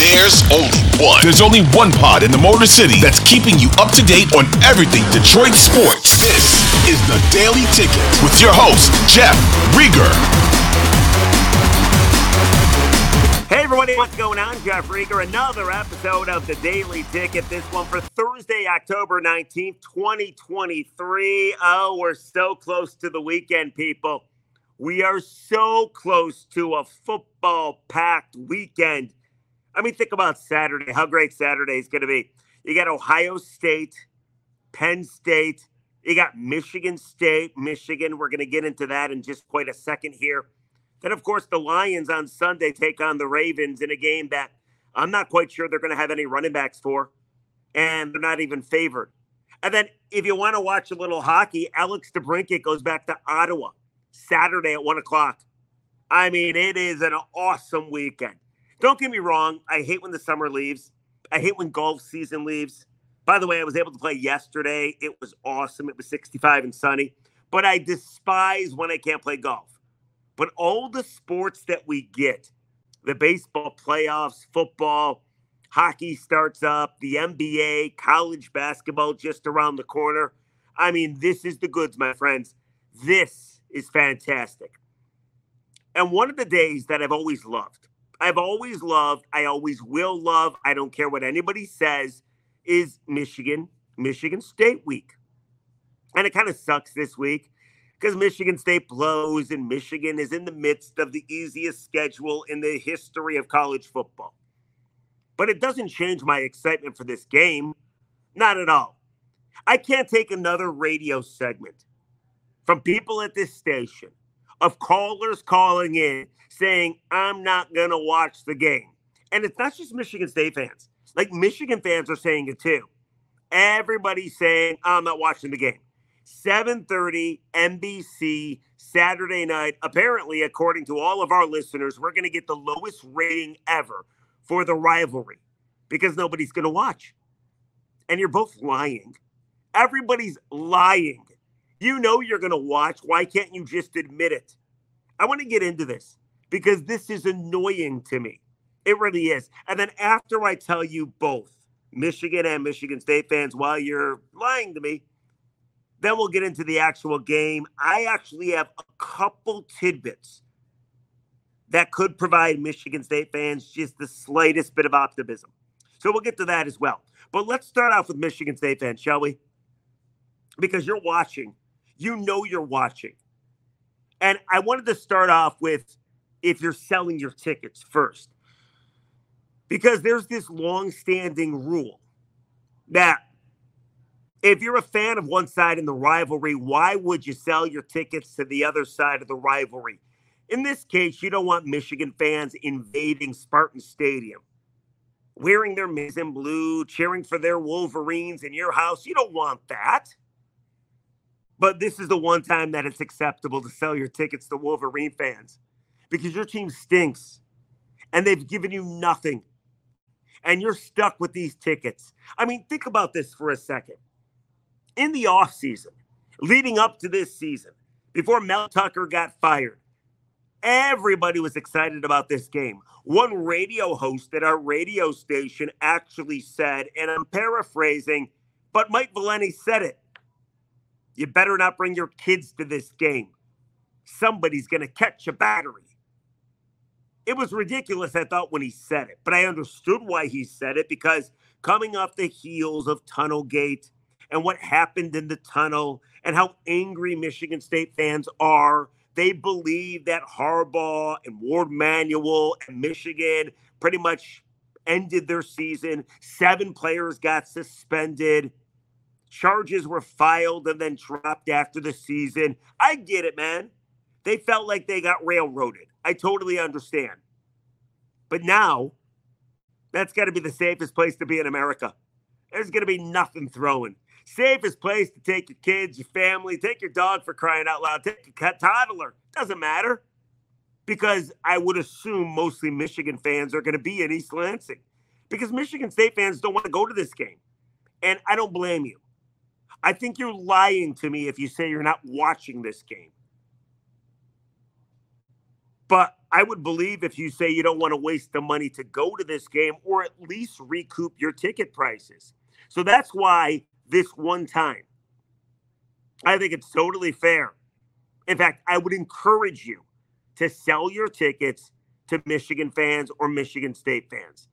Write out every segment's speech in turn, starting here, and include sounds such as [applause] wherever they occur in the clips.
There's only one. There's only one pod in the Motor City that's keeping you up to date on everything Detroit sports. This is the Daily Ticket with your host, Jeff Riger. Hey everybody, what's going on? Jeff Riger, another episode of the Daily Ticket. This one for Thursday, October 19th, 2023. Oh, we're so close to the weekend, people. We are so close to a football packed weekend. I mean, think about Saturday, how great Saturday is going to be. You got Ohio State, Penn State, you got Michigan State, Michigan. We're going to get into that in just quite a second here. Then, of course, the Lions on Sunday take on the Ravens in a game that I'm not quite sure they're going to have any running backs for, and they're not even favored. And then, if you want to watch a little hockey, Alex DeBrincat goes back to Ottawa Saturday at one o'clock. I mean, it is an awesome weekend. Don't get me wrong. I hate when the summer leaves. I hate when golf season leaves. By the way, I was able to play yesterday. It was awesome. It was 65 and sunny. But I despise when I can't play golf. But all the sports that we get, the baseball playoffs, football, hockey starts up, the NBA, college basketball just around the corner. I mean, this is the goods, my friends. This is fantastic. And one of the days that I've always loved, I've always loved, I always will love, I don't care what anybody says, is Michigan, Michigan State week. And it kind of sucks this week because Michigan State blows and Michigan is in the midst of the easiest schedule in the history of college football. But it doesn't change my excitement for this game. Not at all. I can't take another radio segment from people at this station of callers calling in saying, I'm not going to watch the game. And it's not just Michigan State fans. Like Michigan fans are saying it too. Everybody's saying, I'm not watching the game. 7:30 NBC Saturday night. Apparently, according to all of our listeners, we're going to get the lowest rating ever for the rivalry because nobody's going to watch. And you're both lying. Everybody's lying. You know you're going to watch. Why can't you just admit it? I want to get into this because this is annoying to me. It really is. And then after I tell you both, Michigan and Michigan State fans, while you're lying to me, then we'll get into the actual game. I actually have a couple tidbits that could provide Michigan State fans just the slightest bit of optimism. So we'll get to that as well. But let's start off with Michigan State fans, shall we? Because you're watching, you know you're watching. And I wanted to start off with if you're selling your tickets first. Because there's this long-standing rule that if you're a fan of one side in the rivalry, why would you sell your tickets to the other side of the rivalry? In this case, you don't want Michigan fans invading Spartan Stadium, wearing their maize and blue, cheering for their Wolverines in your house. You don't want that. But this is the one time that it's acceptable to sell your tickets to Wolverine fans because your team stinks and they've given you nothing. And you're stuck with these tickets. I mean, think about this for a second in the offseason, leading up to this season, before Mel Tucker got fired, everybody was excited about this game. One radio host at our radio station actually said, and I'm paraphrasing, but Mike Valenti said it. You better not bring your kids to this game. Somebody's going to catch a battery. It was ridiculous, I thought, when he said it, but I understood why he said it because coming off the heels of Tunnelgate, and what happened in the tunnel and how angry Michigan State fans are. They believe that Harbaugh and Warde Manuel and Michigan pretty much ended their season. Seven players got suspended. Charges were filed and then dropped after the season. I get it, man. They felt like they got railroaded. I totally understand. But now That's got to be the safest place to be in America. There's going to be nothing throwing. Safest place to take your kids, your family, take your dog for crying out loud, take your toddler. Doesn't matter. Because I would assume mostly Michigan fans are going to be in East Lansing because Michigan State fans don't want to go to this game. And I don't blame you. I think you're lying to me if you say you're not watching this game. But I would believe if you say you don't want to waste the money to go to this game or at least recoup your ticket prices. So that's why this one time, I think it's totally fair. In fact, I would encourage you to sell your tickets to Michigan fans or Michigan State fans.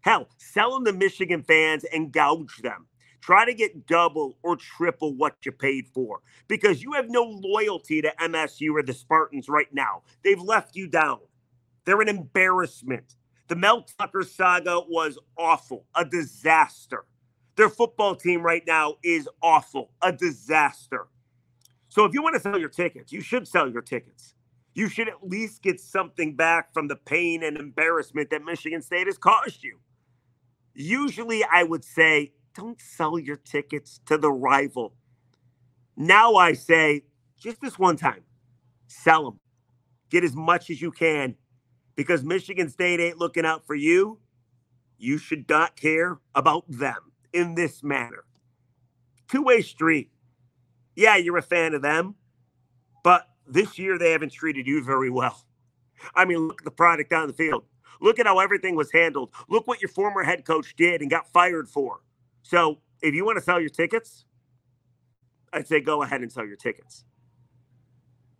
Hell, sell them to Michigan fans and gouge them. Try to get double or triple what you paid for because you have no loyalty to MSU or the Spartans right now. They've left you down. They're an embarrassment. The Mel Tucker saga was awful, a disaster. Their football team right now is awful, a disaster. So if you want to sell your tickets, you should sell your tickets. You should at least get something back from the pain and embarrassment that Michigan State has caused you. Usually, I would say don't sell your tickets to the rival. Now I say, just this one time, sell them. Get as much as you can because Michigan State ain't looking out for you. You should not care about them in this manner. Two way street. Yeah, you're a fan of them, but this year they haven't treated you very well. I mean, look at the product on the field. Look at how everything was handled. Look what your former head coach did and got fired for. So if you want to sell your tickets, I'd say go ahead and sell your tickets.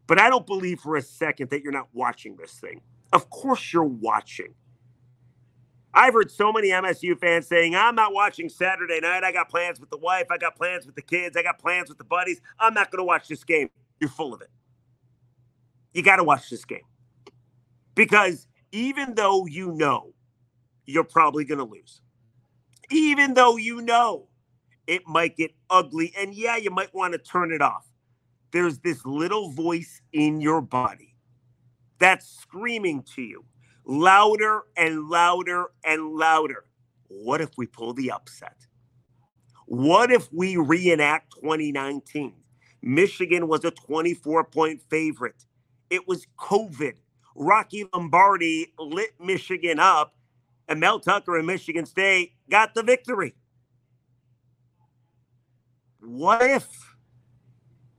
But I don't believe for a second that you're not watching this thing. Of course you're watching. I've heard so many MSU fans saying, I'm not watching Saturday night. I got plans with the wife. I got plans with the kids. I got plans with the buddies. I'm not going to watch this game. You're full of it. You got to watch this game. Because even though you know you're probably going to lose, even though you know it might get ugly. And yeah, you might want to turn it off. There's this little voice in your body that's screaming to you louder and louder and louder. What if we pull the upset? What if we reenact 2019? Michigan was a 24 point favorite. It was COVID. Rocky Lombardi lit Michigan up and Mel Tucker and Michigan State got the victory. What if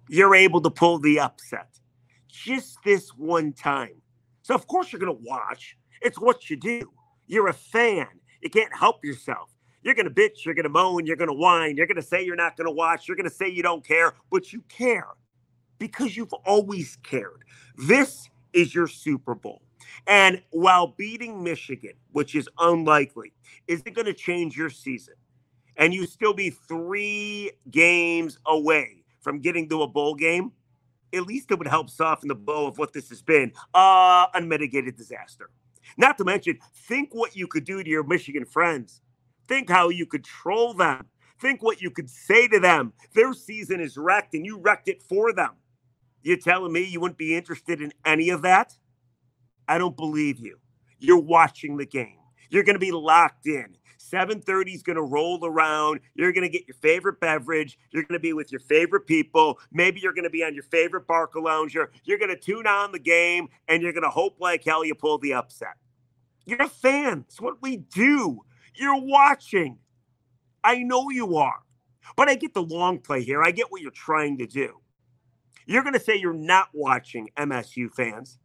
you're able to pull the upset just this one time? So, of course, you're going to watch. It's what you do. You're a fan. You can't help yourself. You're going to bitch, you're going to moan, you're going to whine, you're going to say you're not going to watch, you're going to say you don't care, but you care because you've always cared. This is your Super Bowl. And while beating Michigan, which is unlikely, isn't going to change your season, and you still be three games away from getting to a bowl game, at least it would help soften the blow of what this has been uh, unmitigated disaster. Not to mention, think what you could do to your Michigan friends. Think how you could troll them. Think what you could say to them. Their season is wrecked and you wrecked it for them. You're telling me you wouldn't be interested in any of that? I don't believe you. You're watching the game. You're going to be locked in. 7:30 is going to roll around. You're going to get your favorite beverage. You're going to be with your favorite people. Maybe you're going to be on your favorite Barca lounger. You're going to tune on the game and you're going to hope like hell you pull the upset. You're a fan. It's what we do. You're watching. I know you are. But I get the long play here. I get what you're trying to do. You're going to say you're not watching MSU fans.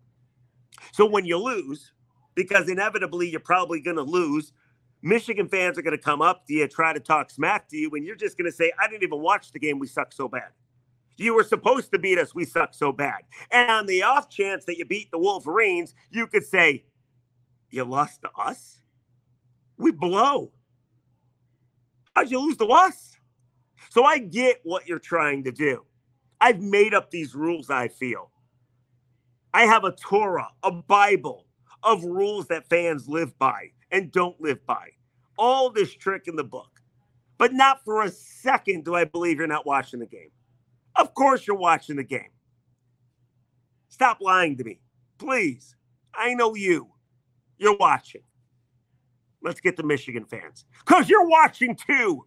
So when you lose, because inevitably you're probably going to lose, Michigan fans are going to come up to you, try to talk smack to you, and you're just going to say, I didn't even watch the game. We suck so bad. You were supposed to beat us. We suck so bad. And on the off chance that you beat the Wolverines, you could say, You lost to us? We blow. How'd you lose to us? So I get what you're trying to do. I've made up these rules, I feel. I have a Torah, a Bible of rules that fans live by and don't live by. All this trick in the book. But not for a second do I believe you're not watching the game. Of course, you're watching the game. Stop lying to me, please. I know you. You're watching. Let's get the Michigan fans because you're watching too.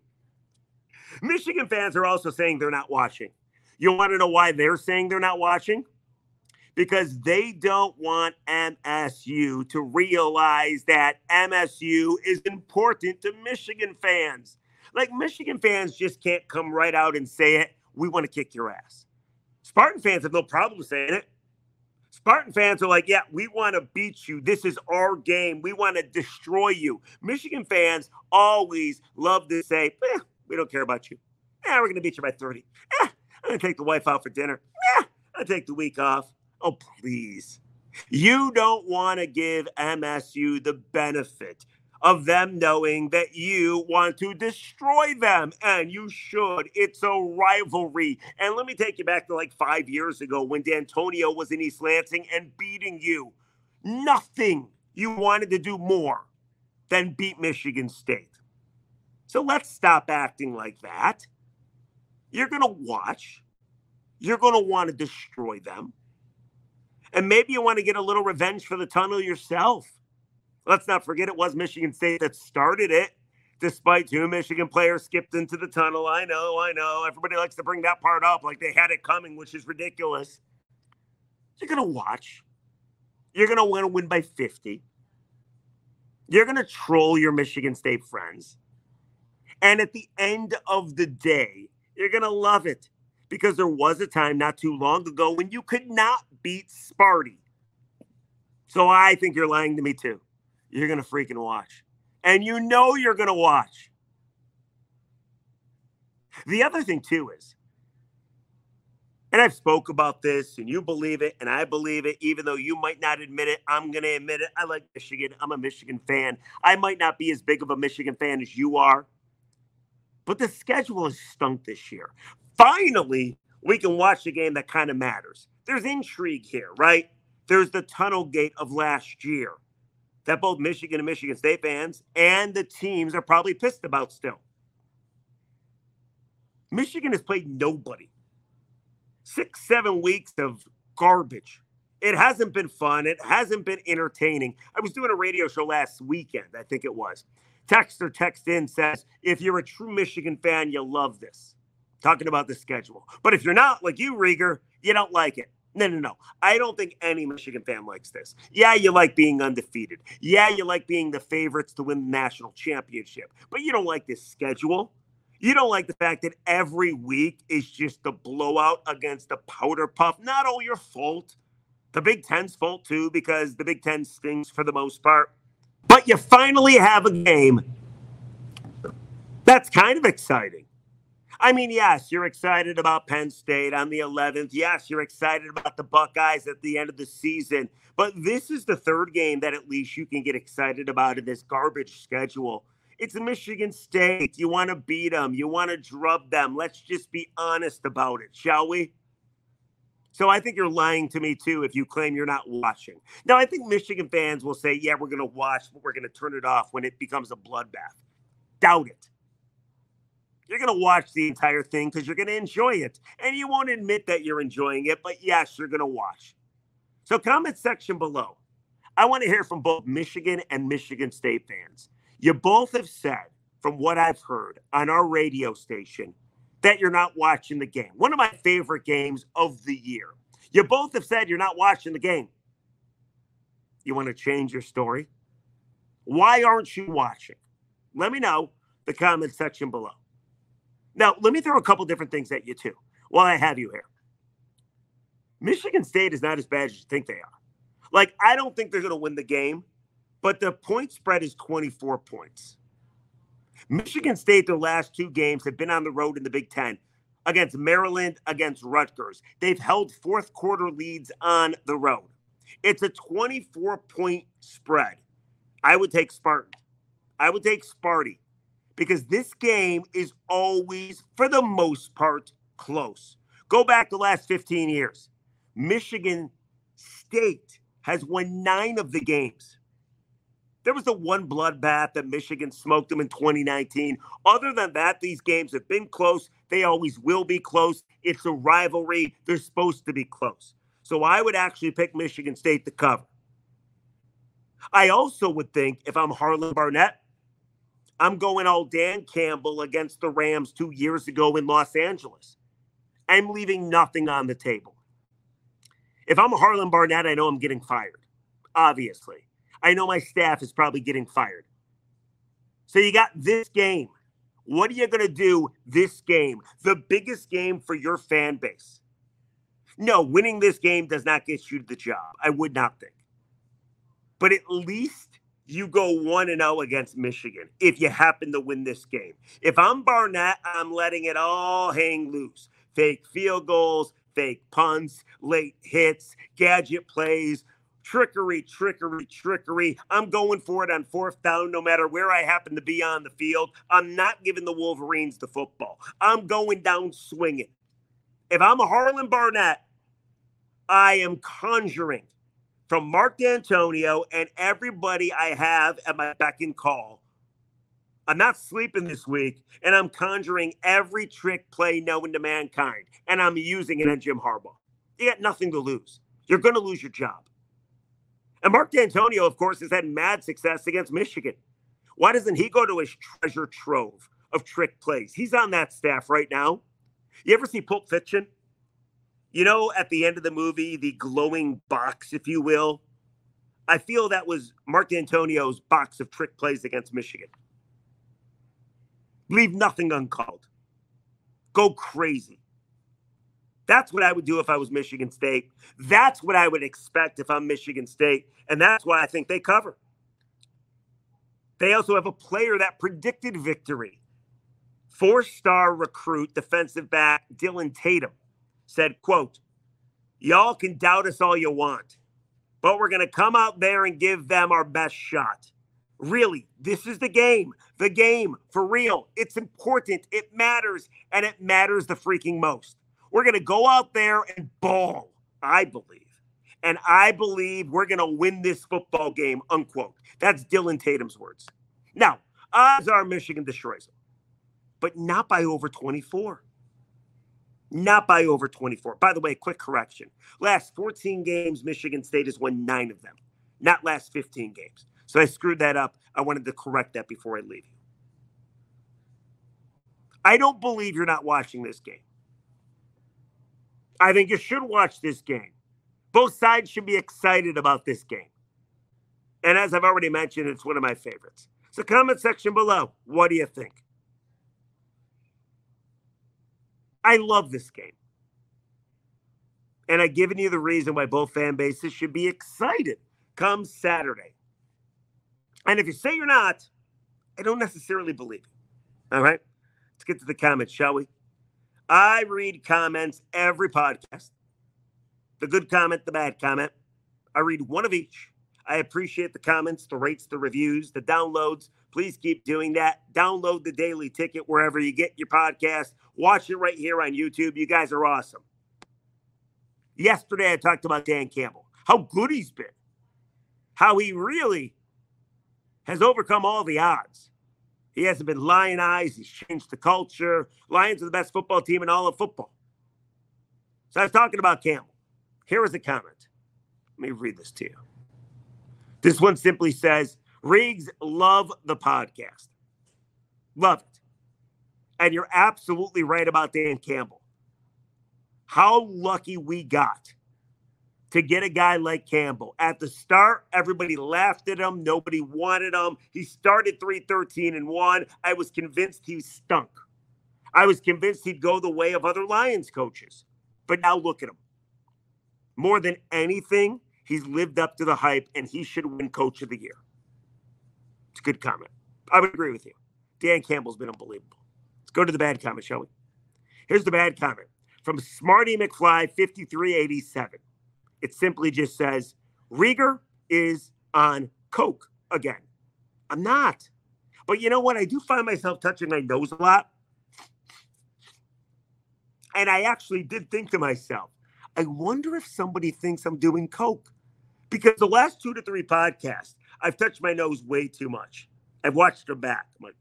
Michigan fans are also saying they're not watching. You want to know why they're saying they're not watching? Because they don't want MSU to realize that MSU is important to Michigan fans. Like Michigan fans just can't come right out and say it. We want to kick your ass. Spartan fans have no problem saying it. Spartan fans are like, yeah, we want to beat you. This is our game. We want to destroy you. Michigan fans always love to say, eh, we don't care about you. Yeah, we're going to beat you by 30. Eh, I'm going to take the wife out for dinner. Yeah, I'll take the week off. Oh, please. You don't want to give MSU the benefit of them knowing that you want to destroy them. And you should. It's a rivalry. And let me take you back to like five years ago when Dantonio was in East Lansing and beating you. Nothing you wanted to do more than beat Michigan State. So let's stop acting like that. You're going to watch, you're going to want to destroy them. And maybe you want to get a little revenge for the tunnel yourself. Let's not forget it was Michigan State that started it, despite two Michigan players skipped into the tunnel. I know, I know. Everybody likes to bring that part up like they had it coming, which is ridiculous. You're going to watch. You're going to want to win by 50. You're going to troll your Michigan State friends. And at the end of the day, you're going to love it because there was a time not too long ago when you could not beat Sparty. So I think you're lying to me too you're going to freaking watch. And you know you're going to watch. The other thing, too, is, and I've spoke about this and you believe it and I believe it, even though you might not admit it, I'm going to admit it. I like Michigan. I'm a Michigan fan. I might not be as big of a Michigan fan as you are, but the schedule has stunk this year. Finally, we can watch a game that kind of matters. There's intrigue here, right? There's the tunnel gate of last year that both Michigan and Michigan State fans and the teams are probably pissed about still. Michigan has played nobody. Six, seven weeks of garbage. It hasn't been fun. It hasn't been entertaining. I was doing a radio show last weekend, I think it was. Texter text in says, if you're a true Michigan fan, you'll love this. Talking about the schedule. But if you're not, like you, Riger, you don't like it. No, no, no. I don't think any Michigan fan likes this. Yeah, you like being undefeated. Yeah, you like being the favorites to win the national championship. But you don't like this schedule. You don't like the fact that every week is just a blowout against the powder puff. Not all your fault. The Big Ten's fault too, because the Big Ten stings for the most part. But you finally have a game that's kind of exciting. I mean, yes, you're excited about Penn State on the 11th. Yes, you're excited about the Buckeyes at the end of the season. But this is the third game that at least you can get excited about in this garbage schedule. It's Michigan State. You want to beat them, you want to drub them. Let's just be honest about it, shall we? So I think you're lying to me too if you claim you're not watching. Now, I think Michigan fans will say, yeah, we're going to watch, but we're going to turn it off when it becomes a bloodbath. Doubt it. You're going to watch the entire thing because you're going to enjoy it. And you won't admit that you're enjoying it, but yes, you're going to watch. So, comment section below. I want to hear from both Michigan and Michigan State fans. You both have said, from what I've heard on our radio station, that you're not watching the game. One of my favorite games of the year. You both have said you're not watching the game. You want to change your story? Why aren't you watching? Let me know the comment section below. Now, let me throw a couple different things at you too while I have you here. Michigan State is not as bad as you think they are. Like, I don't think they're going to win the game, but the point spread is 24 points. Michigan State, their last two games, have been on the road in the Big Ten against Maryland, against Rutgers. They've held fourth quarter leads on the road. It's a 24 point spread. I would take Spartan. I would take Sparty because this game is always, for the most part, close. Go back the last 15 years. Michigan State has won nine of the games. There was the one bloodbath that Michigan smoked them in 2019. Other than that, these games have been close. They always will be close. It's a rivalry. They're supposed to be close. So I would actually pick Michigan State to cover. I also would think if I'm Harlon Barnett, I'm going all Dan Campbell against the Rams two years ago in Los Angeles. I'm leaving nothing on the table. If I'm a Harlon Barnett, I know I'm getting fired. Obviously. I know my staff is probably getting fired. So you got this game. What are you going to do this game? The biggest game for your fan base. No, winning this game does not get you the job. I would not think. But at least you go 1 and 0 against Michigan if you happen to win this game. If I'm Barnett, I'm letting it all hang loose. Fake field goals, fake punts, late hits, gadget plays, trickery, trickery, trickery. I'm going for it on fourth down no matter where I happen to be on the field. I'm not giving the Wolverines the football. I'm going down swinging. If I'm a Harlon Barnett, I am conjuring from Mark Dantonio and everybody I have at my beck and call. I'm not sleeping this week, and I'm conjuring every trick play known to mankind, and I'm using it on Jim Harbaugh. You got nothing to lose. You're going to lose your job. And Mark Dantonio, of course, has had mad success against Michigan. Why doesn't he go to his treasure trove of trick plays? He's on that staff right now. You ever see Pulp Fiction? You know, at the end of the movie, the glowing box, if you will. I feel that was Mark Dantonio's box of trick plays against Michigan. Leave nothing uncalled. Go crazy. That's what I would do if I was Michigan State. That's what I would expect if I'm Michigan State. And that's why I think they cover. They also have a player that predicted victory. Four star recruit, defensive back Dillon Tatum said, quote, Y'all can doubt us all you want, but we're going to come out there and give them our best shot. Really, this is the game. The game for real. It's important. It matters. And it matters the freaking most. We're going to go out there and ball, I believe. And I believe we're going to win this football game, unquote. That's Dillon Tatum's words. Now, odds are Michigan destroys them, but not by over 24 not by over 24. By the way, quick correction. Last 14 games, Michigan State has won nine of them, not last 15 games. So I screwed that up. I wanted to correct that before I leave you. I don't believe you're not watching this game. I think you should watch this game. Both sides should be excited about this game. And as I've already mentioned, it's one of my favorites. So, comment section below. What do you think? I love this game. And I've given you the reason why both fan bases should be excited come Saturday. And if you say you're not, I don't necessarily believe you. All right. Let's get to the comments, shall we? I read comments every podcast the good comment, the bad comment. I read one of each. I appreciate the comments, the rates, the reviews, the downloads. Please keep doing that. Download the daily ticket wherever you get your podcast. Watch it right here on YouTube. You guys are awesome. Yesterday, I talked about Dan Campbell, how good he's been, how he really has overcome all the odds. He hasn't been lionized. He's changed the culture. Lions are the best football team in all of football. So I was talking about Campbell. Here is a comment. Let me read this to you. This one simply says, Riggs, love the podcast. Love it. And you're absolutely right about Dan Campbell. How lucky we got to get a guy like Campbell. At the start, everybody laughed at him. Nobody wanted him. He started 313 and 1. I was convinced he stunk. I was convinced he'd go the way of other Lions coaches. But now look at him. More than anything, he's lived up to the hype and he should win coach of the year. It's a good comment. I would agree with you. Dan Campbell's been unbelievable. Let's go to the bad comment, shall we? Here's the bad comment from Smarty McFly 5387. It simply just says, Riger is on Coke again. I'm not. But you know what? I do find myself touching my nose a lot. And I actually did think to myself, I wonder if somebody thinks I'm doing Coke. Because the last two to three podcasts, I've touched my nose way too much. I've watched them back. I'm like,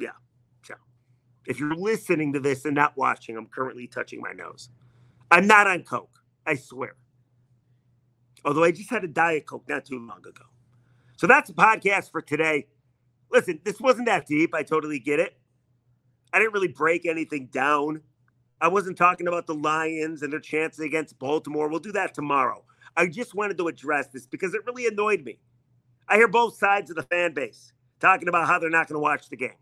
yeah. So if you're listening to this and not watching, I'm currently touching my nose. I'm not on Coke. I swear. Although I just had a Diet Coke not too long ago. So that's the podcast for today. listen, this wasn't that deep. I totally get it. I didn't really break anything down. I wasn't talking about the Lions and their chances against Baltimore. We'll do that tomorrow. I just wanted to address this because it really annoyed me. I hear both sides of the fan base talking about how they're not going to watch the game.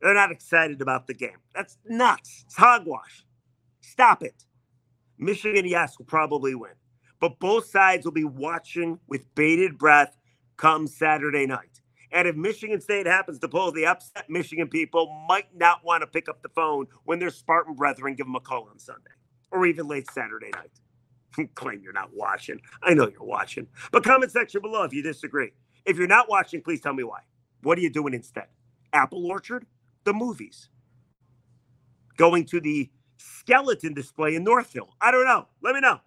They're not excited about the game. That's nuts. It's hogwash. Stop it. Michigan, yes, will probably win, but both sides will be watching with bated breath come Saturday night. And if Michigan State happens to pull the upset, Michigan people might not want to pick up the phone when their Spartan brethren give them a call on Sunday or even late Saturday night. [laughs] Claim you're not watching. I know you're watching. But comment section below if you disagree. If you're not watching, please tell me why. What are you doing instead? Apple Orchard? The movies? Going to the skeleton display in Northville? I don't know. Let me know.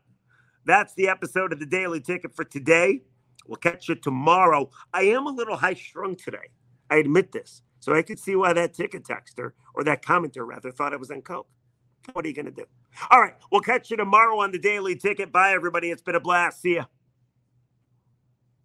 That's the episode of the Daily Ticket for today. We'll catch you tomorrow. I am a little high strung today. I admit this. So I could see why that ticket texter or that commenter rather thought I was on coke. What are you going to do? All right. We'll catch you tomorrow on the Daily Ticket. Bye, everybody. It's been a blast. See ya.